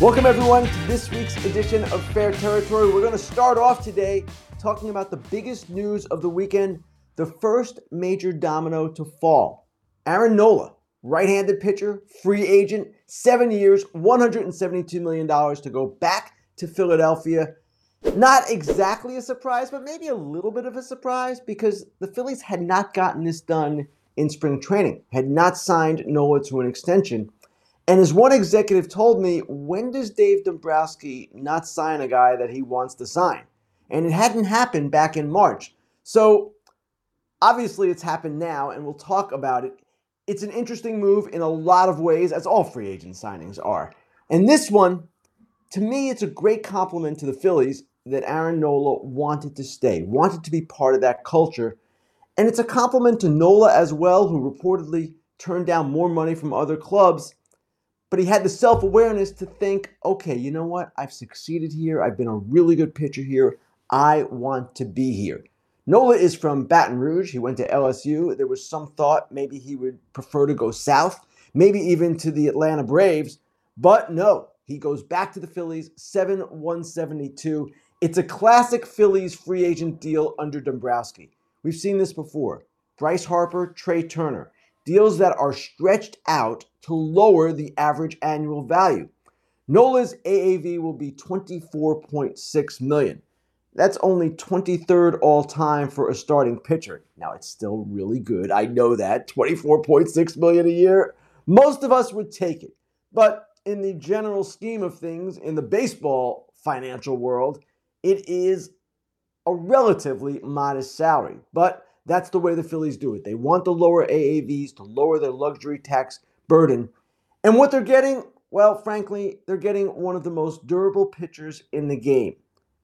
Welcome, everyone, to this week's edition of Fair Territory. We're going to start off today talking about the biggest news of the weekend the first major domino to fall. Aaron Nola, right handed pitcher, free agent, seven years, $172 million to go back to Philadelphia. Not exactly a surprise, but maybe a little bit of a surprise because the Phillies had not gotten this done in spring training, had not signed Nola to an extension. And as one executive told me, when does Dave Dombrowski not sign a guy that he wants to sign? And it hadn't happened back in March. So obviously it's happened now, and we'll talk about it. It's an interesting move in a lot of ways, as all free agent signings are. And this one, to me, it's a great compliment to the Phillies that Aaron Nola wanted to stay, wanted to be part of that culture. And it's a compliment to Nola as well, who reportedly turned down more money from other clubs but he had the self awareness to think, okay, you know what? I've succeeded here. I've been a really good pitcher here. I want to be here. Nola is from Baton Rouge. He went to LSU. There was some thought maybe he would prefer to go south, maybe even to the Atlanta Braves. But no, he goes back to the Phillies, 7 172. It's a classic Phillies free agent deal under Dombrowski. We've seen this before. Bryce Harper, Trea Turner deals that are stretched out to lower the average annual value. Nola's AAV will be 24.6 million. That's only 23rd all time for a starting pitcher. Now it's still really good. I know that. 24.6 million a year. Most of us would take it. But in the general scheme of things in the baseball financial world, it is a relatively modest salary. But that's the way the Phillies do it. They want the lower AAVs to lower their luxury tax burden. And what they're getting, well, frankly, they're getting one of the most durable pitchers in the game.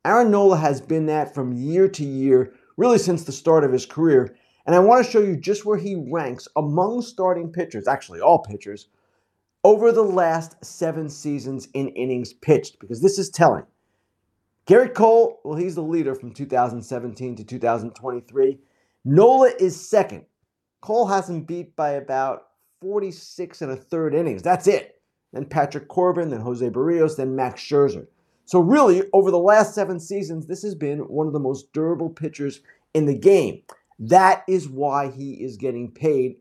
Aaron Nola has been that from year to year, really since the start of his career. And I want to show you just where he ranks among starting pitchers, actually, all pitchers, over the last seven seasons in innings pitched, because this is telling. Gerrit Cole, well, he's the leader from 2017 to 2023. Nola is second. Cole has him beat by about 46 and a third innings. That's it. Then Patrick Corbin, then Jose Berrios, then Max Scherzer. So, really, over the last seven seasons, this has been one of the most durable pitchers in the game. That is why he is getting paid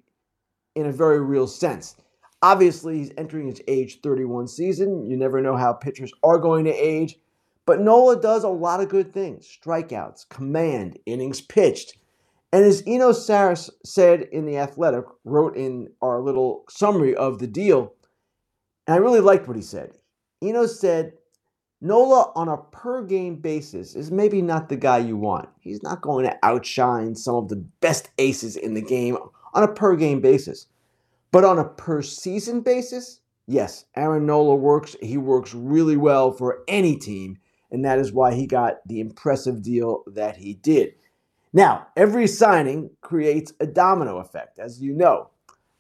in a very real sense. Obviously, he's entering his age 31 season. You never know how pitchers are going to age. But Nola does a lot of good things strikeouts, command, innings pitched. And as Eno Sarris said in The Athletic, wrote in our little summary of the deal, and I really liked what he said. Eno said, Nola on a per game basis is maybe not the guy you want. He's not going to outshine some of the best aces in the game on a per game basis. But on a per season basis, yes, Aaron Nola works. He works really well for any team, and that is why he got the impressive deal that he did. Now, every signing creates a domino effect, as you know.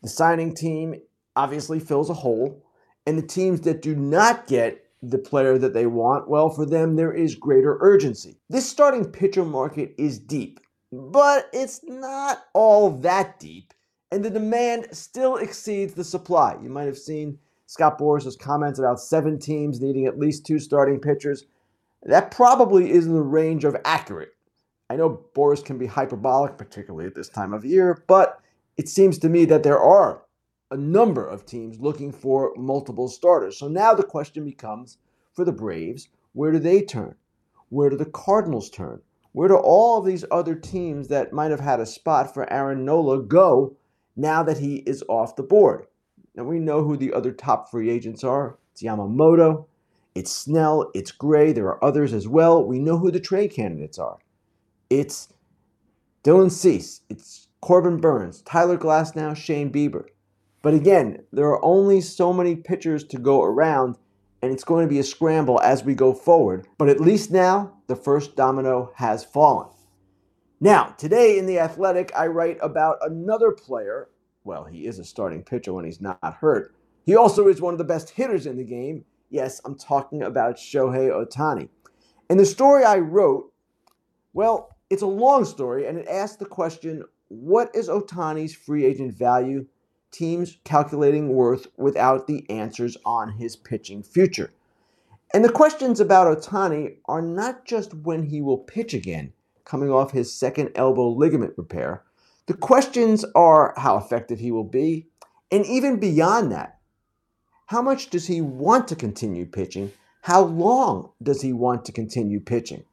The signing team obviously fills a hole, and the teams that do not get the player that they want, well, for them, there is greater urgency. This starting pitcher market is deep, but it's not all that deep, and the demand still exceeds the supply. You might have seen Scott Boras's comments about seven teams needing at least two starting pitchers. That probably is in the range of accurate. I know Boras can be hyperbolic, particularly at this time of year, but it seems to me that there are a number of teams looking for multiple starters. So now the question becomes for the Braves, where do they turn? Where do the Cardinals turn? Where do all of these other teams that might have had a spot for Aaron Nola go now that he is off the board? Now we know who the other top free agents are. It's Yamamoto, it's Snell, it's Gray. There are others as well. We know who the trade candidates are. It's Dylan Cease, it's Corbin Burnes, Tyler Glasnow, Shane Bieber. But again, there are only so many pitchers to go around, and it's going to be a scramble as we go forward. But at least now, the first domino has fallen. Now, today in The Athletic, I write about another player. Well, he is a starting pitcher when he's not hurt. He also is one of the best hitters in the game. Yes, I'm talking about Shohei Ohtani. And the story I wrote, well, it's a long story, and it asks the question what is Ohtani's free agent value? Teams calculating worth without the answers on his pitching future. And the questions about Otani are not just when he will pitch again, coming off his second elbow ligament repair. The questions are how effective he will be, and even beyond that, how much does he want to continue pitching? How long does he want to continue pitching?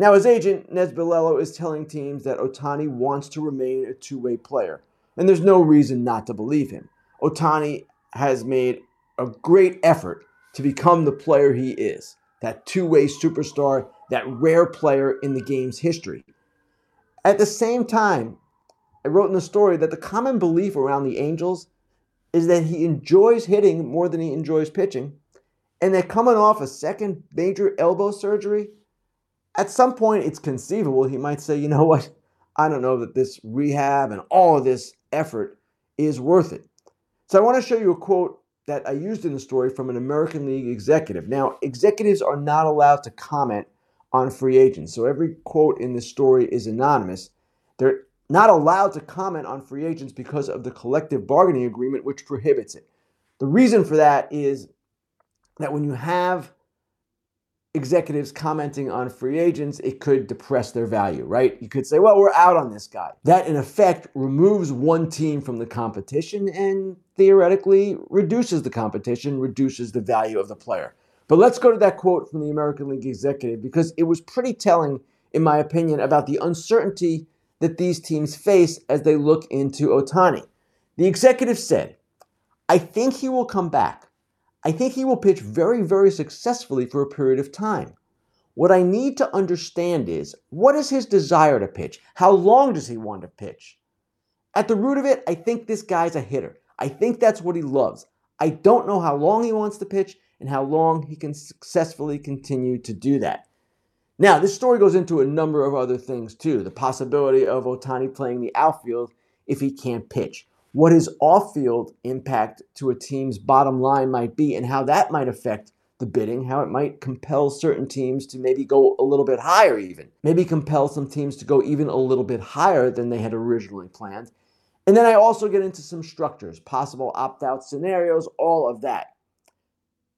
Now, his agent, Nez Balelo, is telling teams that Ohtani wants to remain a two way player, and there's no reason not to believe him. Ohtani has made a great effort to become the player he is that two way superstar, that rare player in the game's history. At the same time, I wrote in the story that the common belief around the Angels is that he enjoys hitting more than he enjoys pitching, and that coming off a second major elbow surgery, at some point it's conceivable he might say, you know what, I don't know that this rehab and all of this effort is worth it. So I want to show you a quote that I used in the story from an American League executive. Now, executives are not allowed to comment on free agents. So every quote in this story is anonymous. They're not allowed to comment on free agents because of the collective bargaining agreement, which prohibits it. The reason for that is that when you have executives commenting on free agents, it could depress their value, right? You could say, well, we're out on this guy. That, in effect, removes one team from the competition and theoretically reduces the competition, reduces the value of the player. But let's go to that quote from the American League executive because it was pretty telling, in my opinion, about the uncertainty that these teams face as they look into Ohtani. The executive said, I think he will come back. I think he will pitch very, very successfully for a period of time. What I need to understand is what is his desire to pitch? How long does he want to pitch? At the root of it, I think this guy's a hitter. I think that's what he loves. I don't know how long he wants to pitch and how long he can successfully continue to do that. Now, this story goes into a number of other things too. The possibility of Ohtani playing the outfield if he can't pitch what his off field impact to a team's bottom line might be, and how that might affect the bidding, how it might compel certain teams to maybe go a little bit higher, even. Maybe compel some teams to go even a little bit higher than they had originally planned. And then I also get into some structures, possible opt out scenarios, all of that.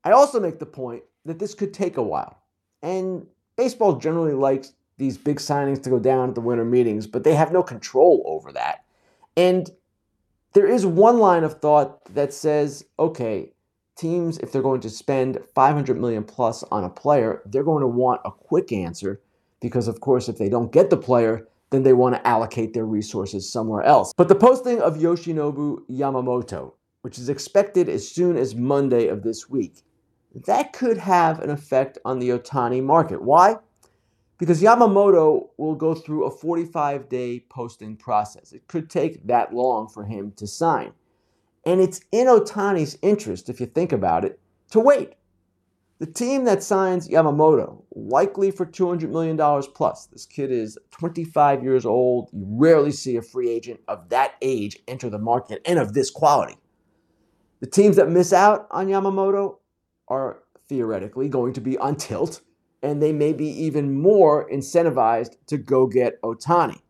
I also make the point that this could take a while. And baseball generally likes these big signings to go down at the winter meetings, but they have no control over that. And there is one line of thought that says, okay, teams, if they're going to spend 500 million plus on a player, they're going to want a quick answer because, of course, if they don't get the player, then they want to allocate their resources somewhere else. But the posting of Yoshinobu Yamamoto, which is expected as soon as Monday of this week, that could have an effect on the Ohtani market. Why? Because Yamamoto will go through a 45 day posting process. It could take that long for him to sign. And it's in Ohtani's interest, if you think about it, to wait. The team that signs Yamamoto, likely for $200 million plus, this kid is 25 years old. You rarely see a free agent of that age enter the market and of this quality. The teams that miss out on Yamamoto are theoretically going to be on tilt and they may be even more incentivized to go get Ohtani.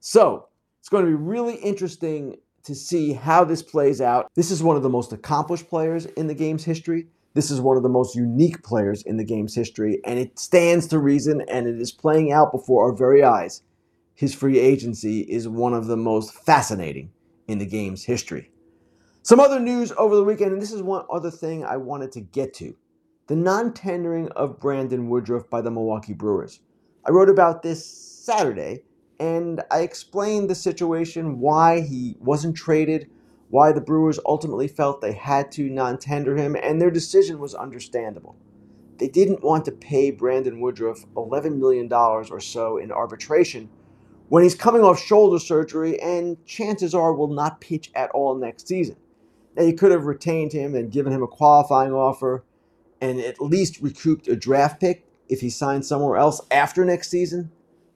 So it's going to be really interesting to see how this plays out. This is one of the most accomplished players in the game's history. This is one of the most unique players in the game's history, and it stands to reason, and it is playing out before our very eyes. His free agency is one of the most fascinating in the game's history. Some other news over the weekend, and this is one other thing I wanted to get to the non tendering of Brandon Woodruff by the Milwaukee Brewers. I wrote about this Saturday and I explained the situation, why he wasn't traded, why the Brewers ultimately felt they had to non tender him, and their decision was understandable. They didn't want to pay Brandon Woodruff $11 million or so in arbitration when he's coming off shoulder surgery and chances are will not pitch at all next season. Now, you could have retained him and given him a qualifying offer and at least recouped a draft pick if he signs somewhere else after next season.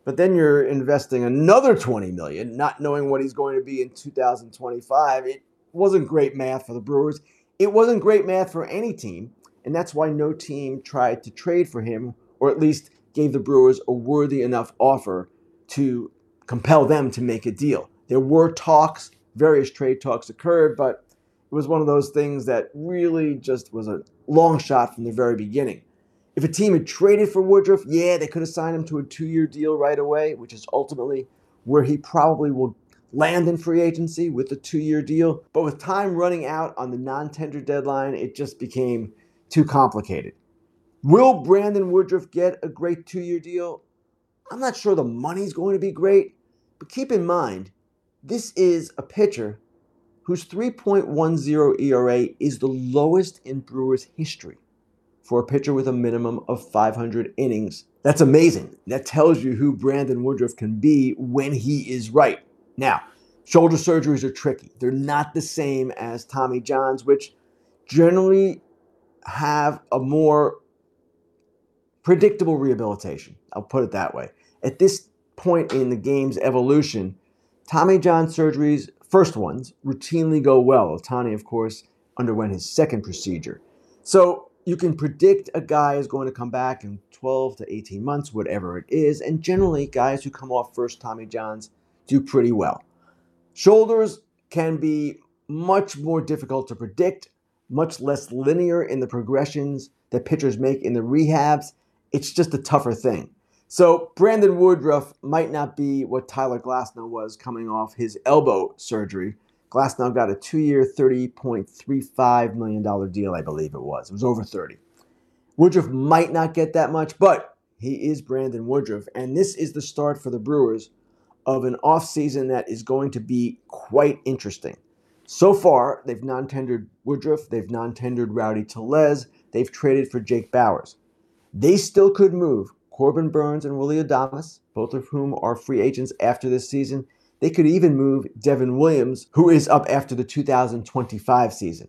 But then you're investing another 20 million, not knowing what he's going to be in 2025. It wasn't great math for the Brewers. It wasn't great math for any team, and that's why no team tried to trade for him or at least gave the Brewers a worthy enough offer to compel them to make a deal. There were talks, various trade talks occurred, but it was one of those things that really just was a long shot from the very beginning. If a team had traded for Woodruff, yeah, they could have signed him to a two year deal right away, which is ultimately where he probably will land in free agency with a two year deal. But with time running out on the non tender deadline, it just became too complicated. Will Brandon Woodruff get a great two year deal? I'm not sure the money's going to be great, but keep in mind, this is a pitcher whose 3.10 ERA is the lowest in Brewers history for a pitcher with a minimum of 500 innings. That's amazing. That tells you who Brandon Woodruff can be when he is right. Now, shoulder surgeries are tricky. They're not the same as Tommy John's, which generally have a more predictable rehabilitation. I'll put it that way. At this point in the game's evolution, Tommy John surgeries, first ones, routinely go well. Ohtani, of course, underwent his second procedure. So you can predict a guy is going to come back in 12 to 18 months, whatever it is. And generally, guys who come off first Tommy Johns do pretty well. Shoulders can be much more difficult to predict, much less linear in the progressions that pitchers make in the rehabs. It's just a tougher thing. So Brandon Woodruff might not be what Tyler Glasnow was coming off his elbow surgery Glasnow got a two year, $30.35 million deal, I believe it was. It was over 30. Woodruff might not get that much, but he is Brandon Woodruff. And this is the start for the Brewers of an offseason that is going to be quite interesting. So far, they've non tendered Woodruff, they've non tendered Rowdy Tellez, they've traded for Jake Bauers. They still could move Corbin Burnes and Willie Adames, both of whom are free agents after this season. They could even move Devin Williams, who is up after the 2025 season.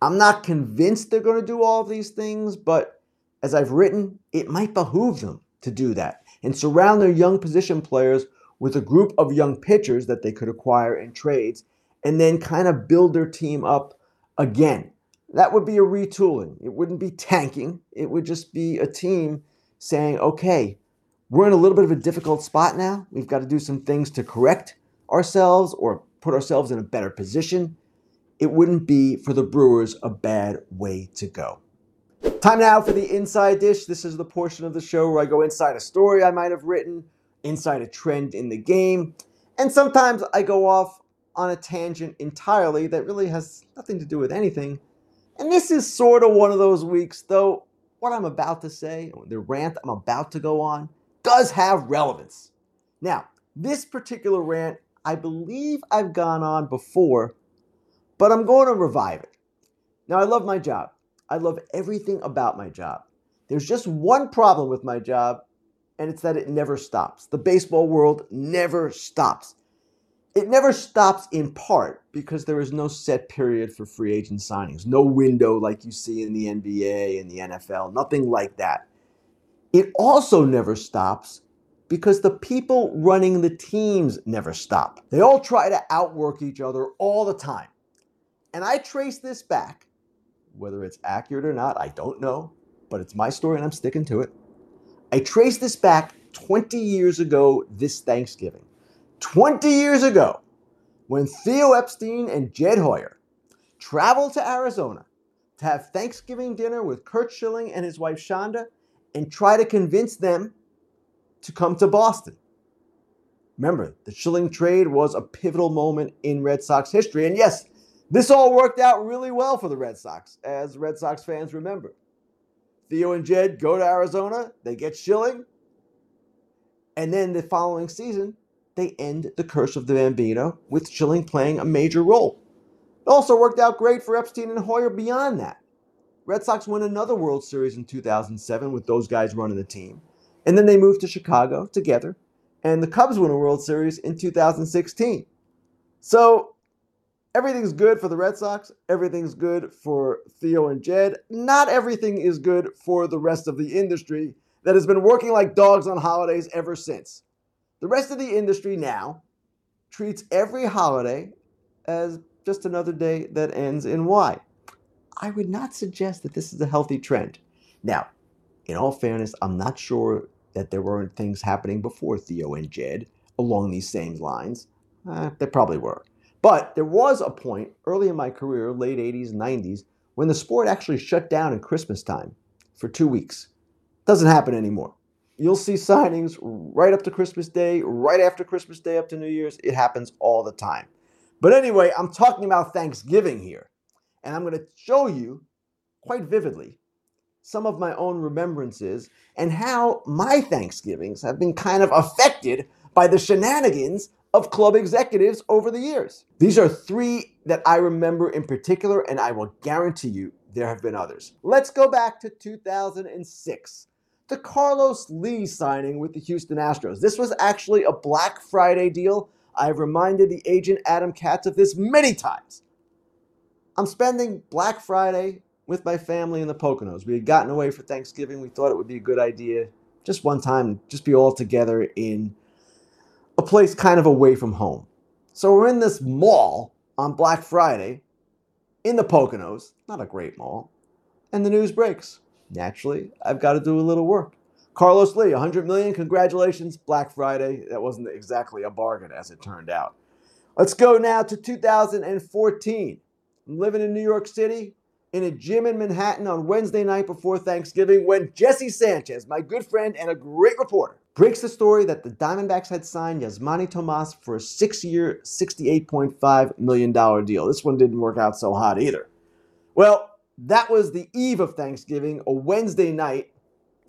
I'm not convinced they're going to do all of these things, but as I've written, it might behoove them to do that and surround their young position players with a group of young pitchers that they could acquire in trades and then kind of build their team up again. That would be a retooling. It wouldn't be tanking. It would just be a team saying, okay, we're in a little bit of a difficult spot now. We've got to do some things to correct ourselves or put ourselves in a better position, it wouldn't be for the Brewers a bad way to go. Time now for the inside dish. This is the portion of the show where I go inside a story I might have written, inside a trend in the game, and sometimes I go off on a tangent entirely that really has nothing to do with anything. And this is sort of one of those weeks, though what I'm about to say, the rant I'm about to go on, does have relevance. Now, this particular rant I believe I've gone on before, but I'm going to revive it. Now, I love my job. I love everything about my job. There's just one problem with my job, and it's that it never stops. The baseball world never stops. It never stops in part because there is no set period for free agent signings, no window like you see in the NBA and the NFL, nothing like that. It also never stops because the people running the teams never stop. They all try to outwork each other all the time. And I trace this back, whether it's accurate or not, I don't know, but it's my story and I'm sticking to it. I trace this back 20 years ago this Thanksgiving. 20 years ago, when Theo Epstein and Jed Hoyer traveled to Arizona to have Thanksgiving dinner with Curt Schilling and his wife Shonda and try to convince them to come to Boston. Remember, the Schilling trade was a pivotal moment in Red Sox history. And yes, this all worked out really well for the Red Sox, as Red Sox fans remember. Theo and Jed go to Arizona, they get Schilling, and then the following season, they end the curse of the Bambino with Schilling playing a major role. It also worked out great for Epstein and Hoyer beyond that. Red Sox win another World Series in 2007 with those guys running the team. And then they moved to Chicago together, and the Cubs won a World Series in 2016. So everything's good for the Red Sox. Everything's good for Theo and Jed. Not everything is good for the rest of the industry that has been working like dogs on holidays ever since. The rest of the industry now treats every holiday as just another day that ends in Y. I would not suggest that this is a healthy trend. Now, in all fairness, I'm not sure that there weren't things happening before Theo and Jed along these same lines. Uh, there probably were. But there was a point early in my career, late 80s, 90s, when the sport actually shut down at Christmas time for two weeks. Doesn't happen anymore. You'll see signings right up to Christmas Day, right after Christmas Day up to New Year's. It happens all the time. But anyway, I'm talking about Thanksgiving here. And I'm going to show you quite vividly some of my own remembrances and how my Thanksgivings have been kind of affected by the shenanigans of club executives over the years. These are three that I remember in particular, and I will guarantee you there have been others. Let's go back to 2006 the Carlos Lee signing with the Houston Astros. This was actually a Black Friday deal. I've reminded the agent Adam Katz of this many times. I'm spending Black Friday with my family in the Poconos. We had gotten away for Thanksgiving. We thought it would be a good idea just one time, just be all together in a place kind of away from home. So we're in this mall on Black Friday in the Poconos, not a great mall, and the news breaks. Naturally, I've got to do a little work. Carlos Lee, 100 million, congratulations, Black Friday. That wasn't exactly a bargain as it turned out. Let's go now to 2014. I'm living in New York City in a gym in Manhattan on Wednesday night before Thanksgiving when Jesse Sanchez, my good friend and a great reporter, breaks the story that the Diamondbacks had signed Yasmany Tomas for a six year, $68.5 million deal. This one didn't work out so hot either. Well, that was the eve of Thanksgiving, a Wednesday night.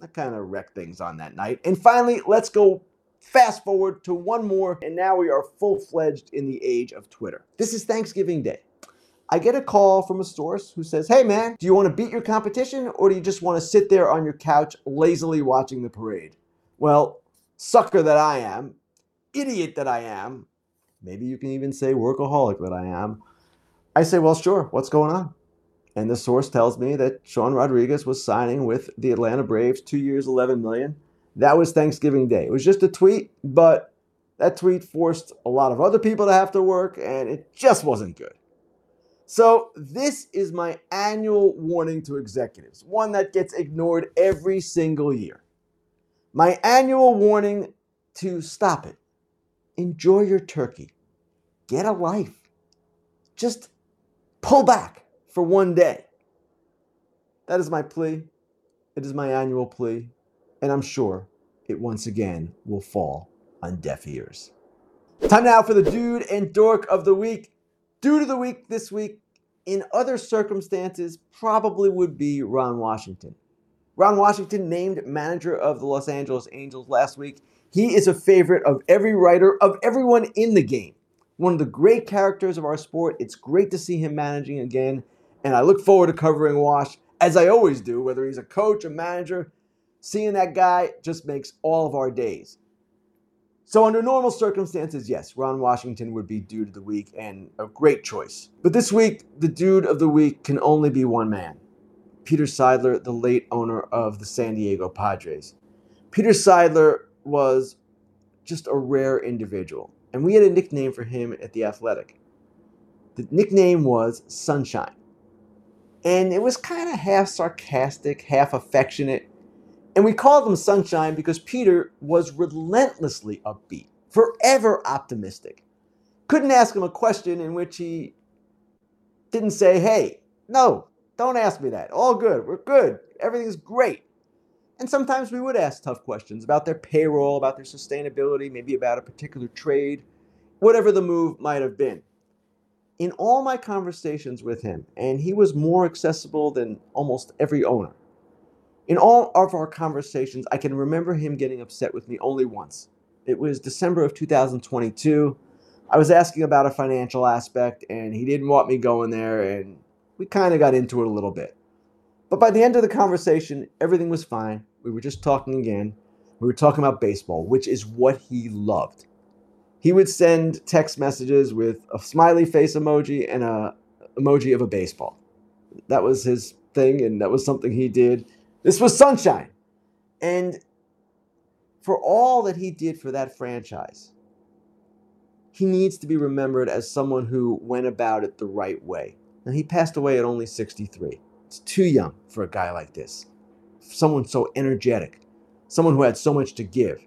I kind of wrecked things on that night. And finally, let's go fast forward to one more, and now we are full fledged in the age of Twitter. This is Thanksgiving Day. I get a call from a source who says, Hey man, do you want to beat your competition or do you just want to sit there on your couch lazily watching the parade? Well, sucker that I am, idiot that I am, maybe you can even say workaholic that I am. I say, Well, sure, what's going on? And the source tells me that Sean Rodriguez was signing with the Atlanta Braves, two years, 11 million. That was Thanksgiving Day. It was just a tweet, but that tweet forced a lot of other people to have to work, and it just wasn't good. So, this is my annual warning to executives, one that gets ignored every single year. My annual warning to stop it. Enjoy your turkey. Get a life. Just pull back for one day. That is my plea. It is my annual plea. And I'm sure it once again will fall on deaf ears. Time now for the dude and dork of the week. Dude of the week this week, in other circumstances, probably would be Ron Washington. Ron Washington, named manager of the Los Angeles Angels last week, he is a favorite of every writer, of everyone in the game. One of the great characters of our sport. It's great to see him managing again, and I look forward to covering Wash as I always do, whether he's a coach, a manager. Seeing that guy just makes all of our days. So, under normal circumstances, yes, Ron Washington would be dude of the week and a great choice. But this week, the dude of the week can only be one man Peter Seidler, the late owner of the San Diego Padres. Peter Seidler was just a rare individual, and we had a nickname for him at The Athletic. The nickname was Sunshine. And it was kind of half sarcastic, half affectionate and we called him Sunshine because Peter was relentlessly upbeat, forever optimistic. Couldn't ask him a question in which he didn't say, Hey, no, don't ask me that. All good. We're good. Everything's great. And sometimes we would ask tough questions about their payroll, about their sustainability, maybe about a particular trade, whatever the move might have been. In all my conversations with him, and he was more accessible than almost every owner, in all of our conversations, I can remember him getting upset with me only once. It was December of 2022. I was asking about a financial aspect, and he didn't want me going there, and we kind of got into it a little bit. But by the end of the conversation, everything was fine. We were just talking again. We were talking about baseball, which is what he loved. He would send text messages with a smiley face emoji and a emoji of a baseball. That was his thing, and that was something he did this was sunshine. And for all that he did for that franchise, he needs to be remembered as someone who went about it the right way. And he passed away at only 63. It's too young for a guy like this. Someone so energetic, someone who had so much to give.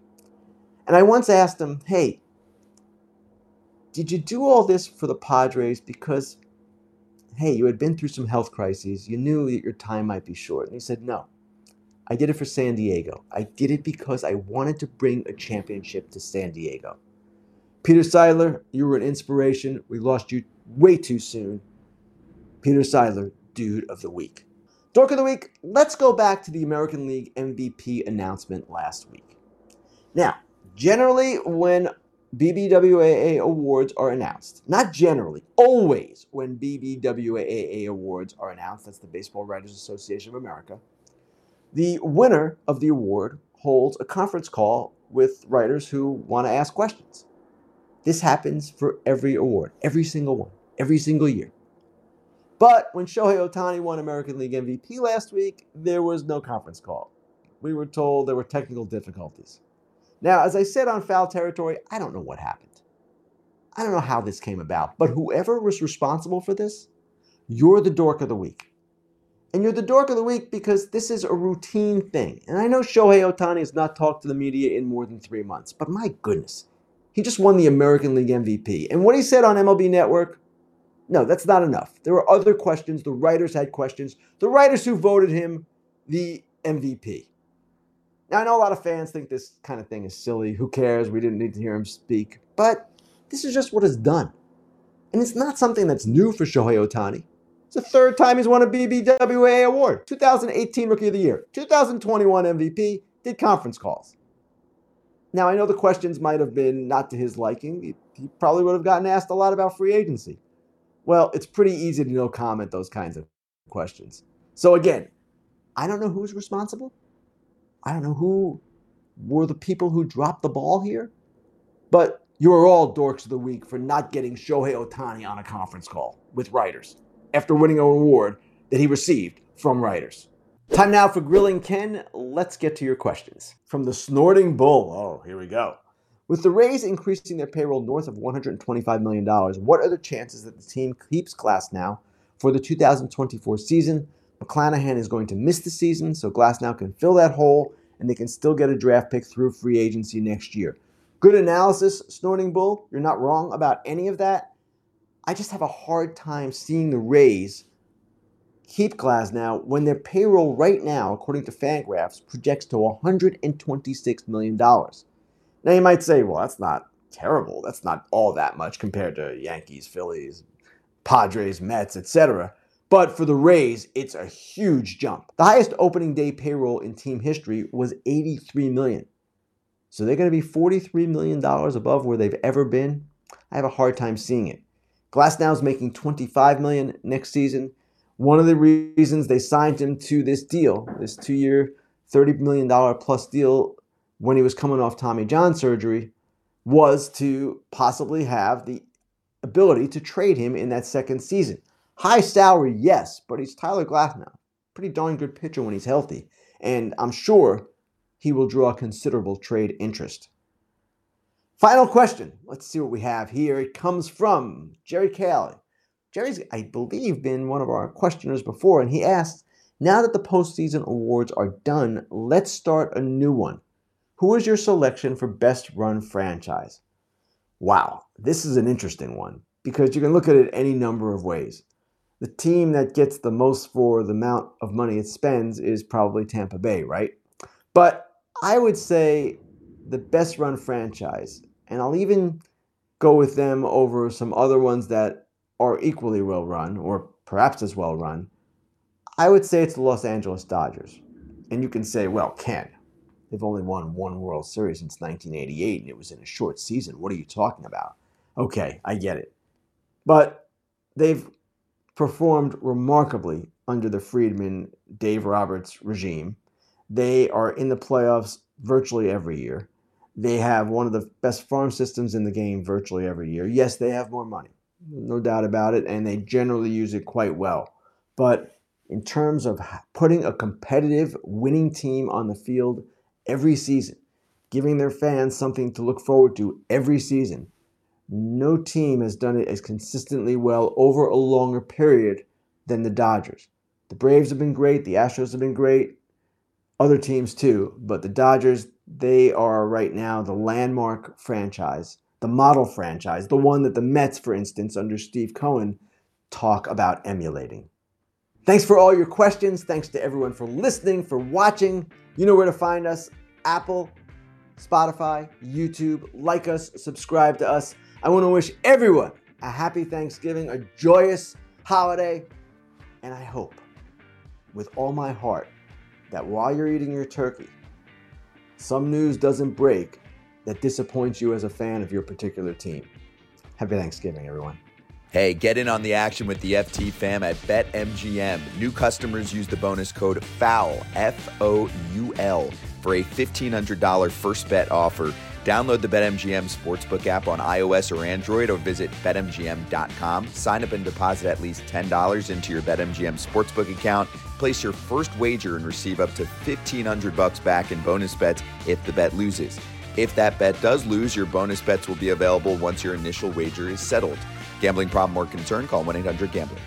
And I once asked him, hey, did you do all this for the Padres because, hey, you had been through some health crises, you knew that your time might be short? And he said, no. I did it for San Diego. I did it because I wanted to bring a championship to San Diego. Peter Seidler, you were an inspiration. We lost you way too soon. Peter Seidler, dude of the week. Dork of the week, let's go back to the American League MVP announcement last week. Now, generally, when BBWAA awards are announced, not generally, always when BBWAA awards are announced, that's the Baseball Writers Association of America, the winner of the award holds a conference call with writers who want to ask questions. This happens for every award, every single one, every single year. But when Shohei Ohtani won American League MVP last week, there was no conference call. We were told there were technical difficulties. Now, as I said on Foul Territory, I don't know what happened. I don't know how this came about, but whoever was responsible for this, you're the dork of the week. And you're the dork of the week because this is a routine thing. And I know Shohei Ohtani has not talked to the media in more than three months, but my goodness, he just won the American League MVP. And what he said on MLB Network, no, that's not enough. There were other questions. The writers had questions. The writers who voted him the MVP. Now, I know a lot of fans think this kind of thing is silly. Who cares? We didn't need to hear him speak. But this is just what is done. And it's not something that's new for Shohei Ohtani. It's the third time he's won a BBWA award. 2018 Rookie of the Year, 2021 MVP, did conference calls. Now, I know the questions might have been not to his liking. He probably would have gotten asked a lot about free agency. Well, it's pretty easy to no comment those kinds of questions. So, again, I don't know who's responsible. I don't know who were the people who dropped the ball here. But you are all dorks of the week for not getting Shohei Ohtani on a conference call with writers after winning an award that he received from writers. Time now for Grilling Ken. Let's get to your questions. From the Snorting Bull. Oh, here we go. With the Rays increasing their payroll north of $125 million, what are the chances that the team keeps Glasnow for the 2024 season? McClanahan is going to miss the season, so Glasnow can fill that hole and they can still get a draft pick through free agency next year. Good analysis, Snorting Bull. You're not wrong about any of that. I just have a hard time seeing the Rays keep Glasnow when their payroll right now, according to Fangraphs, projects to $126 million. Now you might say, well, that's not terrible. That's not all that much compared to Yankees, Phillies, Padres, Mets, etc. But for the Rays, it's a huge jump. The highest opening day payroll in team history was 83 million. So they're going to be $43 million above where they've ever been. I have a hard time seeing it. Glasnow is making 25 million next season. One of the reasons they signed him to this deal, this two-year, $30 million plus deal when he was coming off Tommy John surgery, was to possibly have the ability to trade him in that second season. High salary, yes, but he's Tyler Glasnow. Pretty darn good pitcher when he's healthy. And I'm sure he will draw considerable trade interest. Final question. Let's see what we have here. It comes from Jerry Caley. Jerry's, I believe, been one of our questioners before, and he asked, now that the postseason awards are done, let's start a new one. Who is your selection for best run franchise? Wow, this is an interesting one because you can look at it any number of ways. The team that gets the most for the amount of money it spends is probably Tampa Bay, right? But I would say the best run franchise and I'll even go with them over some other ones that are equally well run or perhaps as well run. I would say it's the Los Angeles Dodgers. And you can say, well, Ken, they've only won one World Series since 1988 and it was in a short season. What are you talking about? Okay, I get it. But they've performed remarkably under the Friedman Dave Roberts regime. They are in the playoffs virtually every year. They have one of the best farm systems in the game virtually every year. Yes, they have more money, no doubt about it, and they generally use it quite well. But in terms of putting a competitive, winning team on the field every season, giving their fans something to look forward to every season, no team has done it as consistently well over a longer period than the Dodgers. The Braves have been great, the Astros have been great, other teams too, but the Dodgers, they are right now the landmark franchise, the model franchise, the one that the Mets, for instance, under Steve Cohen, talk about emulating. Thanks for all your questions. Thanks to everyone for listening, for watching. You know where to find us Apple, Spotify, YouTube. Like us, subscribe to us. I want to wish everyone a happy Thanksgiving, a joyous holiday, and I hope with all my heart that while you're eating your turkey, some news doesn't break that disappoints you as a fan of your particular team. Happy Thanksgiving, everyone. Hey, get in on the action with the FT fam at BetMGM. New customers use the bonus code FOUL, F O U L, for a $1,500 first bet offer. Download the BetMGM Sportsbook app on iOS or Android or visit BetMGM.com. Sign up and deposit at least $10 into your BetMGM Sportsbook account. Place your first wager and receive up to 1500 bucks back in bonus bets if the bet loses. If that bet does lose, your bonus bets will be available once your initial wager is settled. Gambling problem or concern? Call 1 800 Gambler.